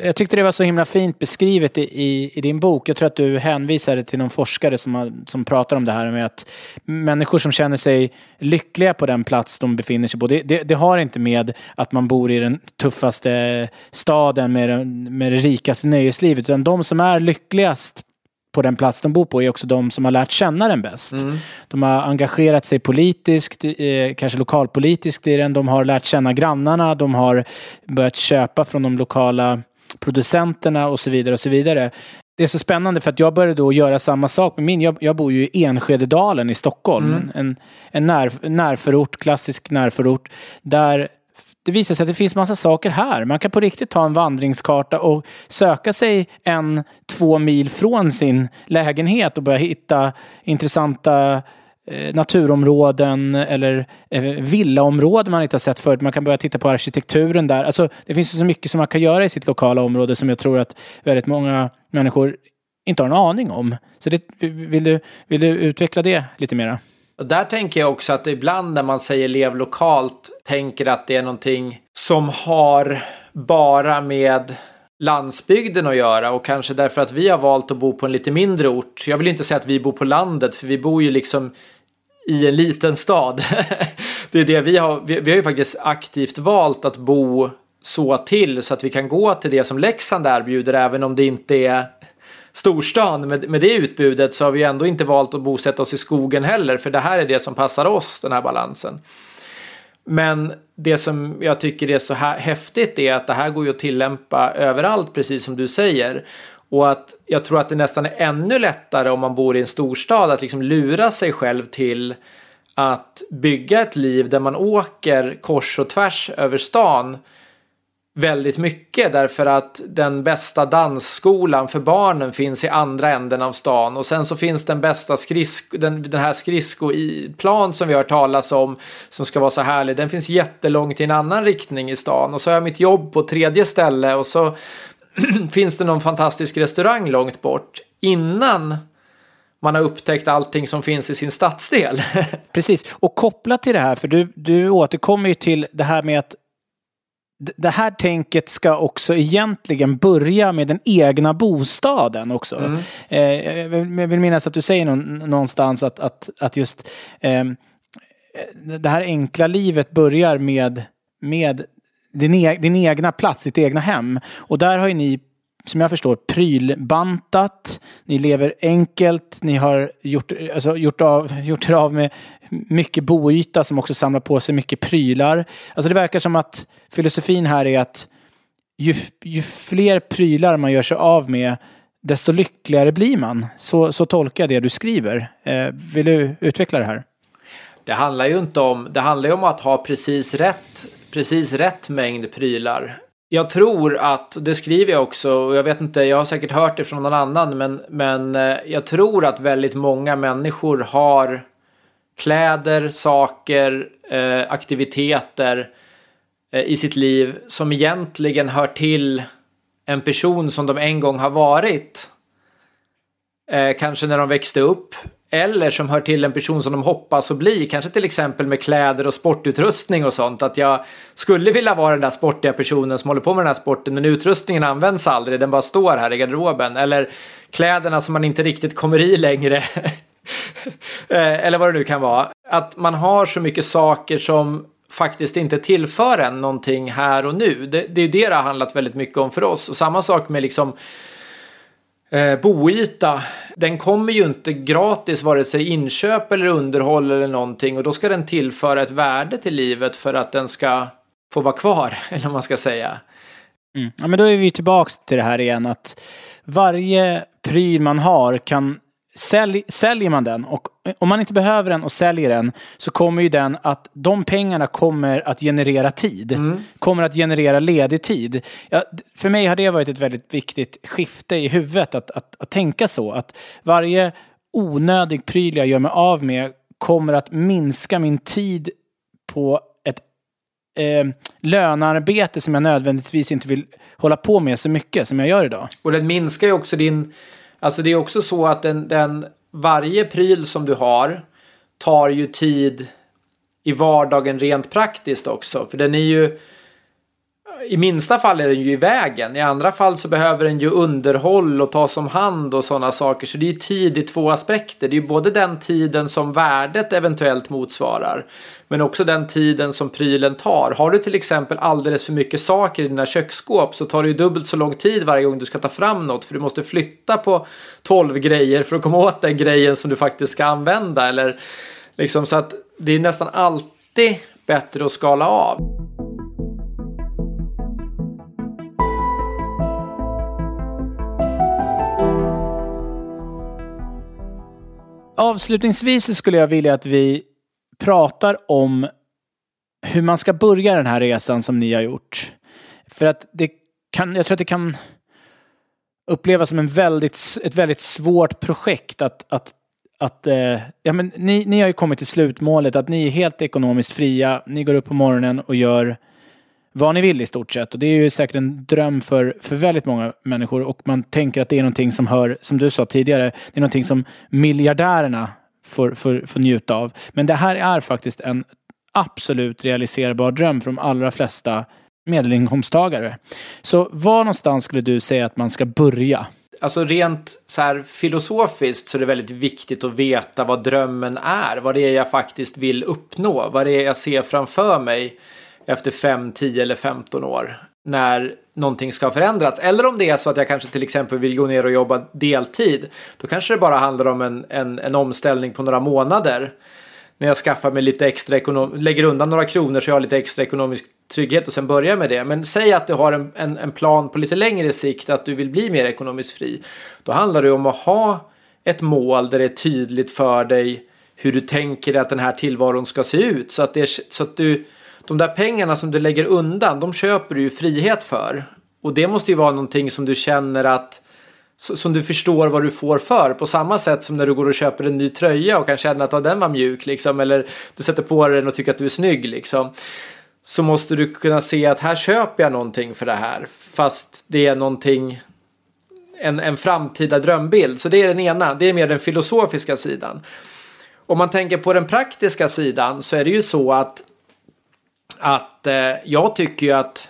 Jag tyckte det var så himla fint beskrivet i, i, i, din bok. Jag tror att du hänvisade till någon forskare som, har, som pratar om det här med att människor som känner sig lyckliga på den plats de befinner sig på, det, det, det har inte med att man bor i den tuffaste staden med, med det rikaste nöjeslivet, utan de som är lyckligast på den plats de bor på är också de som har lärt känna den bäst. Mm. De har engagerat sig politiskt, eh, kanske lokalpolitiskt i den. De har lärt känna grannarna. De har börjat köpa från de lokala producenterna och så vidare. och så vidare. Det är så spännande för att jag började då göra samma sak med min. Jag, jag bor ju i Enskededalen i Stockholm. Mm. En, en när, närförort, klassisk närförort. Där det visar sig att det finns massa saker här. Man kan på riktigt ta en vandringskarta och söka sig en, två mil från sin lägenhet och börja hitta intressanta eh, naturområden eller eh, villaområden man inte har sett förut. Man kan börja titta på arkitekturen där. Alltså, det finns så mycket som man kan göra i sitt lokala område som jag tror att väldigt många människor inte har en aning om. Så det, vill, du, vill du utveckla det lite mera? Och där tänker jag också att ibland när man säger lev lokalt tänker att det är någonting som har bara med landsbygden att göra och kanske därför att vi har valt att bo på en lite mindre ort. Jag vill inte säga att vi bor på landet för vi bor ju liksom i en liten stad. det är det vi har. Vi, vi har ju faktiskt aktivt valt att bo så till så att vi kan gå till det som Leksand erbjuder även om det inte är storstan med, med det utbudet så har vi ändå inte valt att bosätta oss i skogen heller för det här är det som passar oss, den här balansen. Men det som jag tycker är så här häftigt är att det här går ju att tillämpa överallt precis som du säger. Och att jag tror att det nästan är ännu lättare om man bor i en storstad att liksom lura sig själv till att bygga ett liv där man åker kors och tvärs över stan väldigt mycket därför att den bästa dansskolan för barnen finns i andra änden av stan. Och sen så finns den bästa skridsko, den, den här skridskoplan som vi har talas om som ska vara så härlig, den finns jättelångt i en annan riktning i stan. Och så har jag mitt jobb på tredje ställe och så finns det någon fantastisk restaurang långt bort innan man har upptäckt allting som finns i sin stadsdel. Precis, och kopplat till det här, för du, du återkommer ju till det här med att det här tänket ska också egentligen börja med den egna bostaden också. Mm. Eh, jag vill minnas att du säger någonstans att, att, att just eh, det här enkla livet börjar med, med din, e din egna plats, ditt egna hem. Och där har ju ni som jag förstår, prylbantat. Ni lever enkelt. Ni har gjort, alltså, gjort, av, gjort er av med mycket boyta som också samlar på sig mycket prylar. Alltså det verkar som att filosofin här är att ju, ju fler prylar man gör sig av med, desto lyckligare blir man. Så, så tolkar jag det du skriver. Eh, vill du utveckla det här? Det handlar ju inte om, det handlar ju om att ha precis rätt, precis rätt mängd prylar. Jag tror att, det skriver jag också, och jag vet inte, jag har säkert hört det från någon annan, men, men eh, jag tror att väldigt många människor har kläder, saker, eh, aktiviteter eh, i sitt liv som egentligen hör till en person som de en gång har varit. Eh, kanske när de växte upp eller som hör till en person som de hoppas att bli, kanske till exempel med kläder och sportutrustning och sånt. Att jag skulle vilja vara den där sportiga personen som håller på med den här sporten men utrustningen används aldrig, den bara står här i garderoben. Eller kläderna som man inte riktigt kommer i längre. Eh, eller vad det nu kan vara. Att man har så mycket saker som faktiskt inte tillför en någonting här och nu. Det, det är det det har handlat väldigt mycket om för oss. Och samma sak med liksom eh, boyta. Den kommer ju inte gratis vare sig inköp eller underhåll eller någonting och då ska den tillföra ett värde till livet för att den ska få vara kvar, eller vad man ska säga. Mm. Ja, men då är vi tillbaka till det här igen att varje pryl man har kan Sälj, säljer man den och om man inte behöver den och säljer den så kommer ju den att de pengarna kommer att generera tid. Mm. Kommer att generera ledig tid. Ja, för mig har det varit ett väldigt viktigt skifte i huvudet att, att, att tänka så. Att varje onödig pryl jag gör mig av med kommer att minska min tid på ett eh, lönearbete som jag nödvändigtvis inte vill hålla på med så mycket som jag gör idag. Och den minskar ju också din Alltså det är också så att den, den, varje pryl som du har tar ju tid i vardagen rent praktiskt också. För den är ju i minsta fall är den ju i vägen. I andra fall så behöver den ju underhåll och tas om hand och sådana saker. Så det är ju tid i två aspekter. Det är ju både den tiden som värdet eventuellt motsvarar. Men också den tiden som prylen tar. Har du till exempel alldeles för mycket saker i dina köksskåp så tar det ju dubbelt så lång tid varje gång du ska ta fram något. För du måste flytta på 12 grejer för att komma åt den grejen som du faktiskt ska använda. Eller liksom så att det är nästan alltid bättre att skala av. Avslutningsvis så skulle jag vilja att vi pratar om hur man ska börja den här resan som ni har gjort. För att det kan, jag tror att det kan upplevas som en väldigt, ett väldigt svårt projekt att, att, att eh, ja, men ni, ni har ju kommit till slutmålet att ni är helt ekonomiskt fria. Ni går upp på morgonen och gör vad ni vill i stort sett. Och det är ju säkert en dröm för, för väldigt många människor och man tänker att det är någonting som hör, som du sa tidigare, det är någonting som miljardärerna får, får, får njuta av. Men det här är faktiskt en absolut realiserbar dröm för de allra flesta medelinkomsttagare. Så var någonstans skulle du säga att man ska börja? Alltså rent så här filosofiskt så är det väldigt viktigt att veta vad drömmen är. Vad det är jag faktiskt vill uppnå. Vad det är jag ser framför mig efter 5, 10 eller 15 år. När någonting ska ha förändrats. Eller om det är så att jag kanske till exempel vill gå ner och jobba deltid. Då kanske det bara handlar om en, en, en omställning på några månader. När jag skaffar mig lite extra ekonom lägger undan några kronor så jag har lite extra ekonomisk trygghet och sen börjar med det. Men säg att du har en, en, en plan på lite längre sikt att du vill bli mer ekonomiskt fri. Då handlar det om att ha ett mål där det är tydligt för dig hur du tänker att den här tillvaron ska se ut. Så att, det, så att du de där pengarna som du lägger undan, de köper du ju frihet för. Och det måste ju vara någonting som du känner att som du förstår vad du får för. På samma sätt som när du går och köper en ny tröja och kan känna att den var mjuk liksom. Eller du sätter på dig den och tycker att du är snygg liksom. Så måste du kunna se att här köper jag någonting för det här. Fast det är någonting en, en framtida drömbild. Så det är den ena. Det är mer den filosofiska sidan. Om man tänker på den praktiska sidan så är det ju så att att eh, jag tycker ju att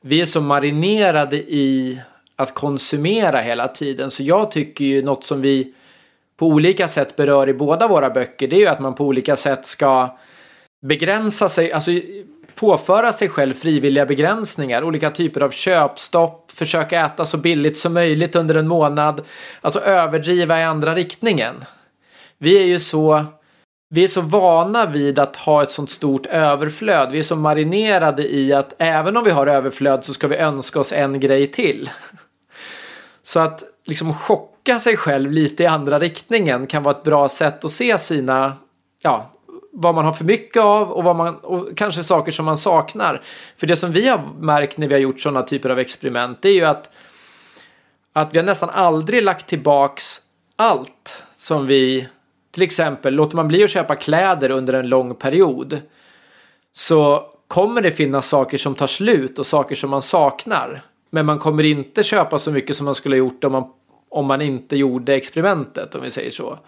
vi är så marinerade i att konsumera hela tiden. Så jag tycker ju något som vi på olika sätt berör i båda våra böcker. Det är ju att man på olika sätt ska begränsa sig, alltså påföra sig själv frivilliga begränsningar. Olika typer av köpstopp, försöka äta så billigt som möjligt under en månad. Alltså överdriva i andra riktningen. Vi är ju så vi är så vana vid att ha ett sånt stort överflöd. Vi är så marinerade i att även om vi har överflöd så ska vi önska oss en grej till. Så att liksom chocka sig själv lite i andra riktningen kan vara ett bra sätt att se sina, ja, vad man har för mycket av och, vad man, och kanske saker som man saknar. För det som vi har märkt när vi har gjort sådana typer av experiment det är ju att, att vi har nästan aldrig lagt tillbaks allt som vi till exempel, låter man bli att köpa kläder under en lång period så kommer det finnas saker som tar slut och saker som man saknar. Men man kommer inte köpa så mycket som man skulle ha gjort om man, om man inte gjorde experimentet, om vi säger så.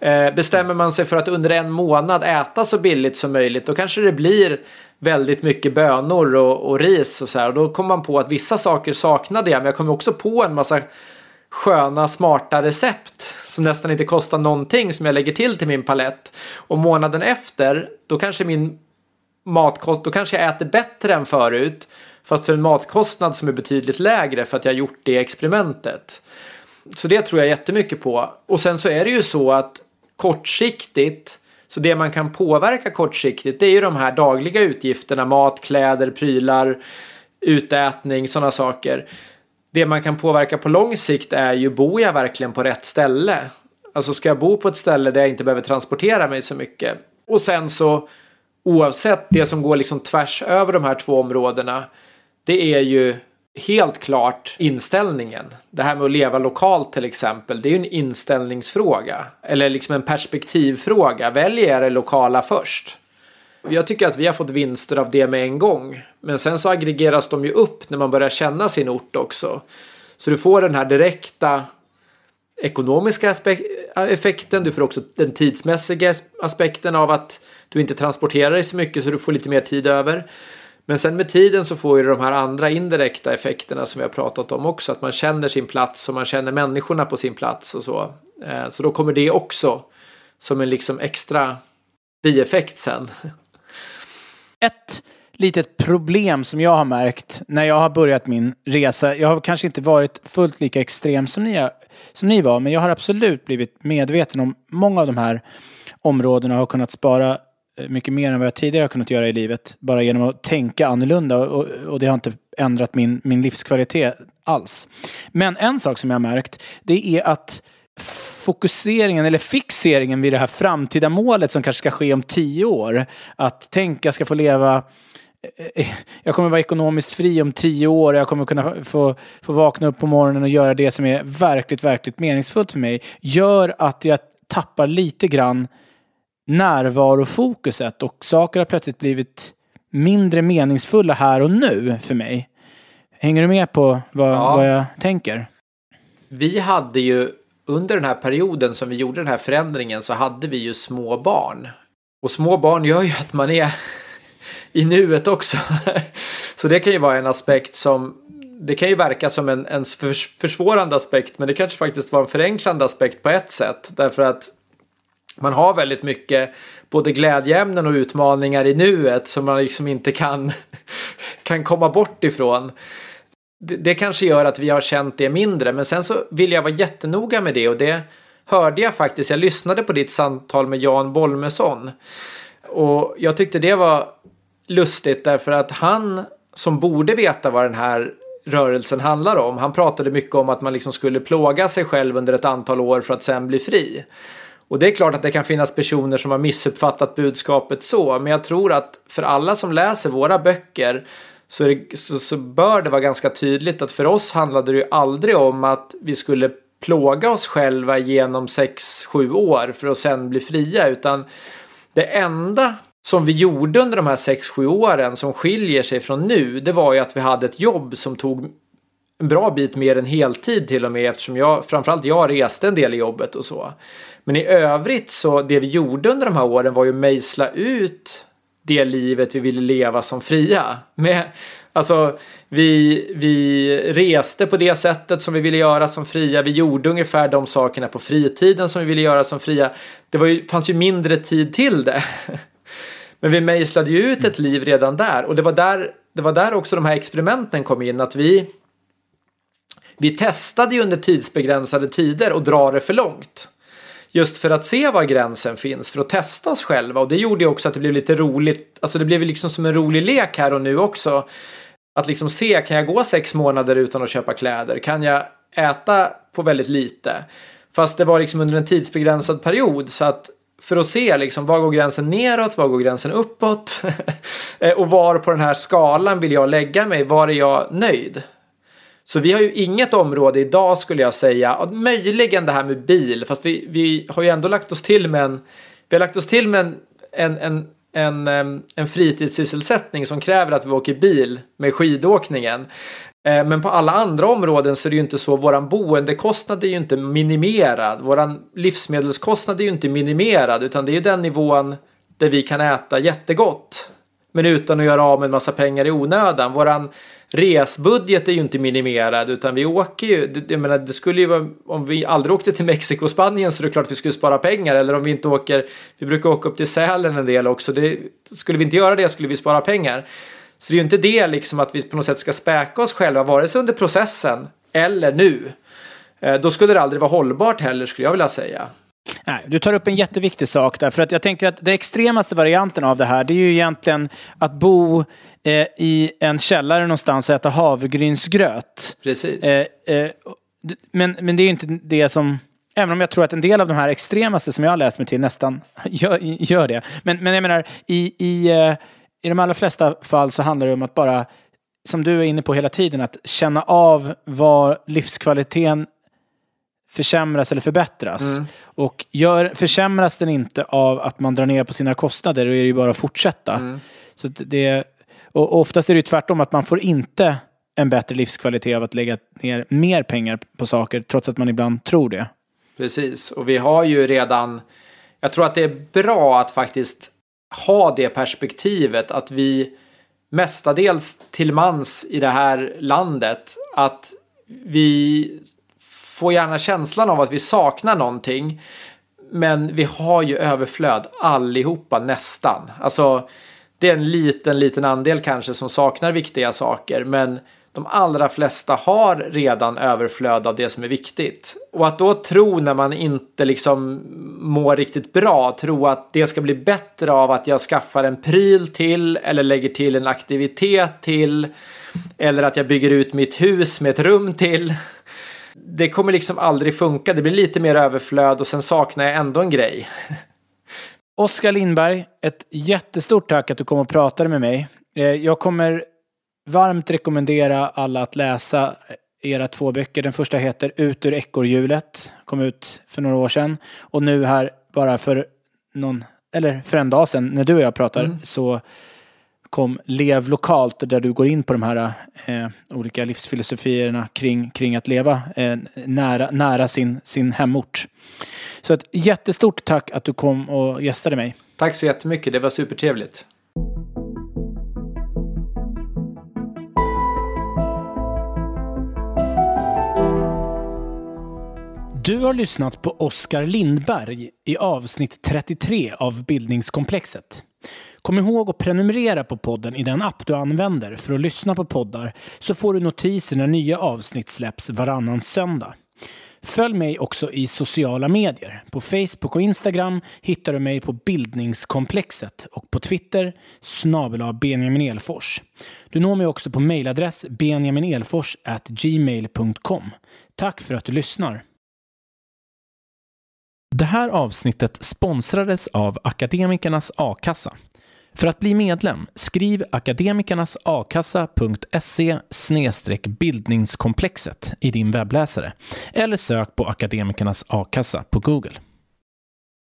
Eh, bestämmer man sig för att under en månad äta så billigt som möjligt då kanske det blir väldigt mycket bönor och, och ris och så här. Och då kommer man på att vissa saker saknade jag men jag kommer också på en massa sköna smarta recept som nästan inte kostar någonting som jag lägger till till min palett. Och månaden efter, då kanske min matkost, då kanske jag äter bättre än förut. Fast för en matkostnad som är betydligt lägre för att jag har gjort det experimentet. Så det tror jag jättemycket på. Och sen så är det ju så att kortsiktigt, så det man kan påverka kortsiktigt det är ju de här dagliga utgifterna, mat, kläder, prylar, utätning, sådana saker det man kan påverka på lång sikt är ju, bor jag verkligen på rätt ställe? Alltså ska jag bo på ett ställe där jag inte behöver transportera mig så mycket? Och sen så oavsett det som går liksom tvärs över de här två områdena. Det är ju helt klart inställningen. Det här med att leva lokalt till exempel. Det är ju en inställningsfråga. Eller liksom en perspektivfråga. Väljer jag det lokala först? Jag tycker att vi har fått vinster av det med en gång. Men sen så aggregeras de ju upp när man börjar känna sin ort också. Så du får den här direkta ekonomiska effekten. Du får också den tidsmässiga aspekten av att du inte transporterar dig så mycket så du får lite mer tid över. Men sen med tiden så får ju de här andra indirekta effekterna som vi har pratat om också. Att man känner sin plats och man känner människorna på sin plats och så. Eh, så då kommer det också som en liksom extra bieffekt sen. Ett litet problem som jag har märkt när jag har börjat min resa. Jag har kanske inte varit fullt lika extrem som ni, har, som ni var, men jag har absolut blivit medveten om många av de här områdena och har kunnat spara eh, mycket mer än vad jag tidigare har kunnat göra i livet. Bara genom att tänka annorlunda och, och det har inte ändrat min, min livskvalitet alls. Men en sak som jag har märkt, det är att fokuseringen eller fixeringen vid det här framtida målet som kanske ska ske om tio år. Att tänka ska få leva eh, jag kommer vara ekonomiskt fri om tio år. Jag kommer kunna få, få vakna upp på morgonen och göra det som är verkligt, verkligt meningsfullt för mig. Gör att jag tappar lite grann närvarofokuset och saker har plötsligt blivit mindre meningsfulla här och nu för mig. Hänger du med på vad, ja. vad jag tänker? Vi hade ju under den här perioden som vi gjorde den här förändringen så hade vi ju små barn. Och små barn gör ju att man är i nuet också. så det kan ju vara en aspekt som det kan ju verka som en, en försvårande aspekt men det kanske faktiskt var en förenklande aspekt på ett sätt. Därför att man har väldigt mycket både glädjeämnen och utmaningar i nuet som man liksom inte kan, kan komma bort ifrån det, det kanske gör att vi har känt det mindre. Men sen så vill jag vara jättenoga med det och det hörde jag faktiskt. Jag lyssnade på ditt samtal med Jan Bolmesson. Och jag tyckte det var lustigt därför att han som borde veta vad den här rörelsen handlar om. Han pratade mycket om att man liksom skulle plåga sig själv under ett antal år för att sen bli fri. Och det är klart att det kan finnas personer som har missuppfattat budskapet så, men jag tror att för alla som läser våra böcker så, det, så, så, bör det vara ganska tydligt att för oss handlade det ju aldrig om att vi skulle plåga oss själva genom 6-7 år för att sen bli fria utan det enda som vi gjorde under de här 6-7 åren som skiljer sig från nu det var ju att vi hade ett jobb som tog en bra bit mer än heltid till och med eftersom jag framförallt jag reste en del i jobbet och så. Men i övrigt så det vi gjorde under de här åren var ju mejsla ut det livet vi ville leva som fria. Med, alltså, vi, vi reste på det sättet som vi ville göra som fria. Vi gjorde ungefär de sakerna på fritiden som vi ville göra som fria. Det var ju, fanns ju mindre tid till det. Men vi mejslade ju ut ett liv redan där. Och det var där, det var där också de här experimenten kom in. Att vi, vi testade ju under tidsbegränsade tider och dra det för långt. Just för att se var gränsen finns, för att testa oss själva. Och det gjorde ju också att det blev lite roligt. Alltså det blev liksom som en rolig lek här och nu också. Att liksom se, kan jag gå sex månader utan att köpa kläder? Kan jag äta på väldigt lite? Fast det var liksom under en tidsbegränsad period. Så att för att se liksom, var går gränsen neråt, var går gränsen uppåt? Eh, och var på den här skalan vill jag lägga mig? Var är jag nöjd? Så vi har ju inget område idag skulle jag säga, möjligen det här med bil, fast vi, vi har ju ändå lagt oss till med en, vi har lagt oss till med en, en, en, en, en fritidssysselsättning som kräver att vi åker bil med skidåkningen. Eh, men på alla andra områden så är det ju inte så. Våran boendekostnad är ju inte minimerad. Våran livsmedelskostnad är ju inte minimerad utan det är ju den nivån där vi kan äta jättegott. Men utan att göra av med en massa pengar i onödan. Våran resbudget är ju inte minimerad utan vi åker ju, jag menar det skulle ju vara, om vi aldrig åkte till Mexiko och Spanien så är det klart att vi skulle spara pengar eller om vi inte åker, vi brukar åka upp till Sälen en del också, det, skulle vi inte göra det skulle vi spara pengar. Så det är ju inte det liksom att vi på något sätt ska späka oss själva vare sig under processen eller nu. Eh, då skulle det aldrig vara hållbart heller skulle jag vilja säga. Nej, du tar upp en jätteviktig sak där, för att jag tänker att den extremaste varianten av det här, det är ju egentligen att bo eh, i en källare någonstans och äta havregrynsgröt. Precis. Eh, eh, men, men det är ju inte det som... Även om jag tror att en del av de här extremaste som jag har läst mig till nästan gör, gör det. Men, men jag menar, i, i, eh, i de allra flesta fall så handlar det om att bara, som du är inne på hela tiden, att känna av vad livskvaliteten försämras eller förbättras. Mm. Och gör, försämras den inte av att man drar ner på sina kostnader, då är det ju bara att fortsätta. Mm. Så det, och oftast är det ju tvärtom, att man får inte en bättre livskvalitet av att lägga ner mer pengar på saker, trots att man ibland tror det. Precis, och vi har ju redan... Jag tror att det är bra att faktiskt ha det perspektivet att vi mestadels till mans i det här landet att vi får gärna känslan av att vi saknar någonting. Men vi har ju överflöd allihopa nästan. Alltså det är en liten, liten andel kanske som saknar viktiga saker. Men de allra flesta har redan överflöd av det som är viktigt. Och att då tro när man inte liksom mår riktigt bra, tro att det ska bli bättre av att jag skaffar en pryl till eller lägger till en aktivitet till eller att jag bygger ut mitt hus med ett rum till. Det kommer liksom aldrig funka. Det blir lite mer överflöd och sen saknar jag ändå en grej. Oskar Lindberg, ett jättestort tack att du kom och pratade med mig. Eh, jag kommer varmt rekommendera alla att läsa era två böcker. Den första heter Ut ur ekorrhjulet, kom ut för några år sedan. Och nu här, bara för någon, eller för en dag sedan, när du och jag pratar, mm. så kom Lev lokalt där du går in på de här eh, olika livsfilosofierna kring, kring att leva eh, nära, nära sin, sin hemort. Så ett jättestort tack att du kom och gästade mig. Tack så jättemycket, det var supertrevligt. Du har lyssnat på Oskar Lindberg i avsnitt 33 av Bildningskomplexet. Kom ihåg att prenumerera på podden i den app du använder för att lyssna på poddar så får du notiser när nya avsnitt släpps varannan söndag. Följ mig också i sociala medier. På Facebook och Instagram hittar du mig på Bildningskomplexet och på Twitter snabel Benjamin Elfors. Du når mig också på mejladress benjaminelfors@gmail.com. Tack för att du lyssnar. Det här avsnittet sponsrades av Akademikernas a-kassa. För att bli medlem, skriv akademikernasakassa.se bildningskomplexet i din webbläsare eller sök på Akademikernas a-kassa på Google.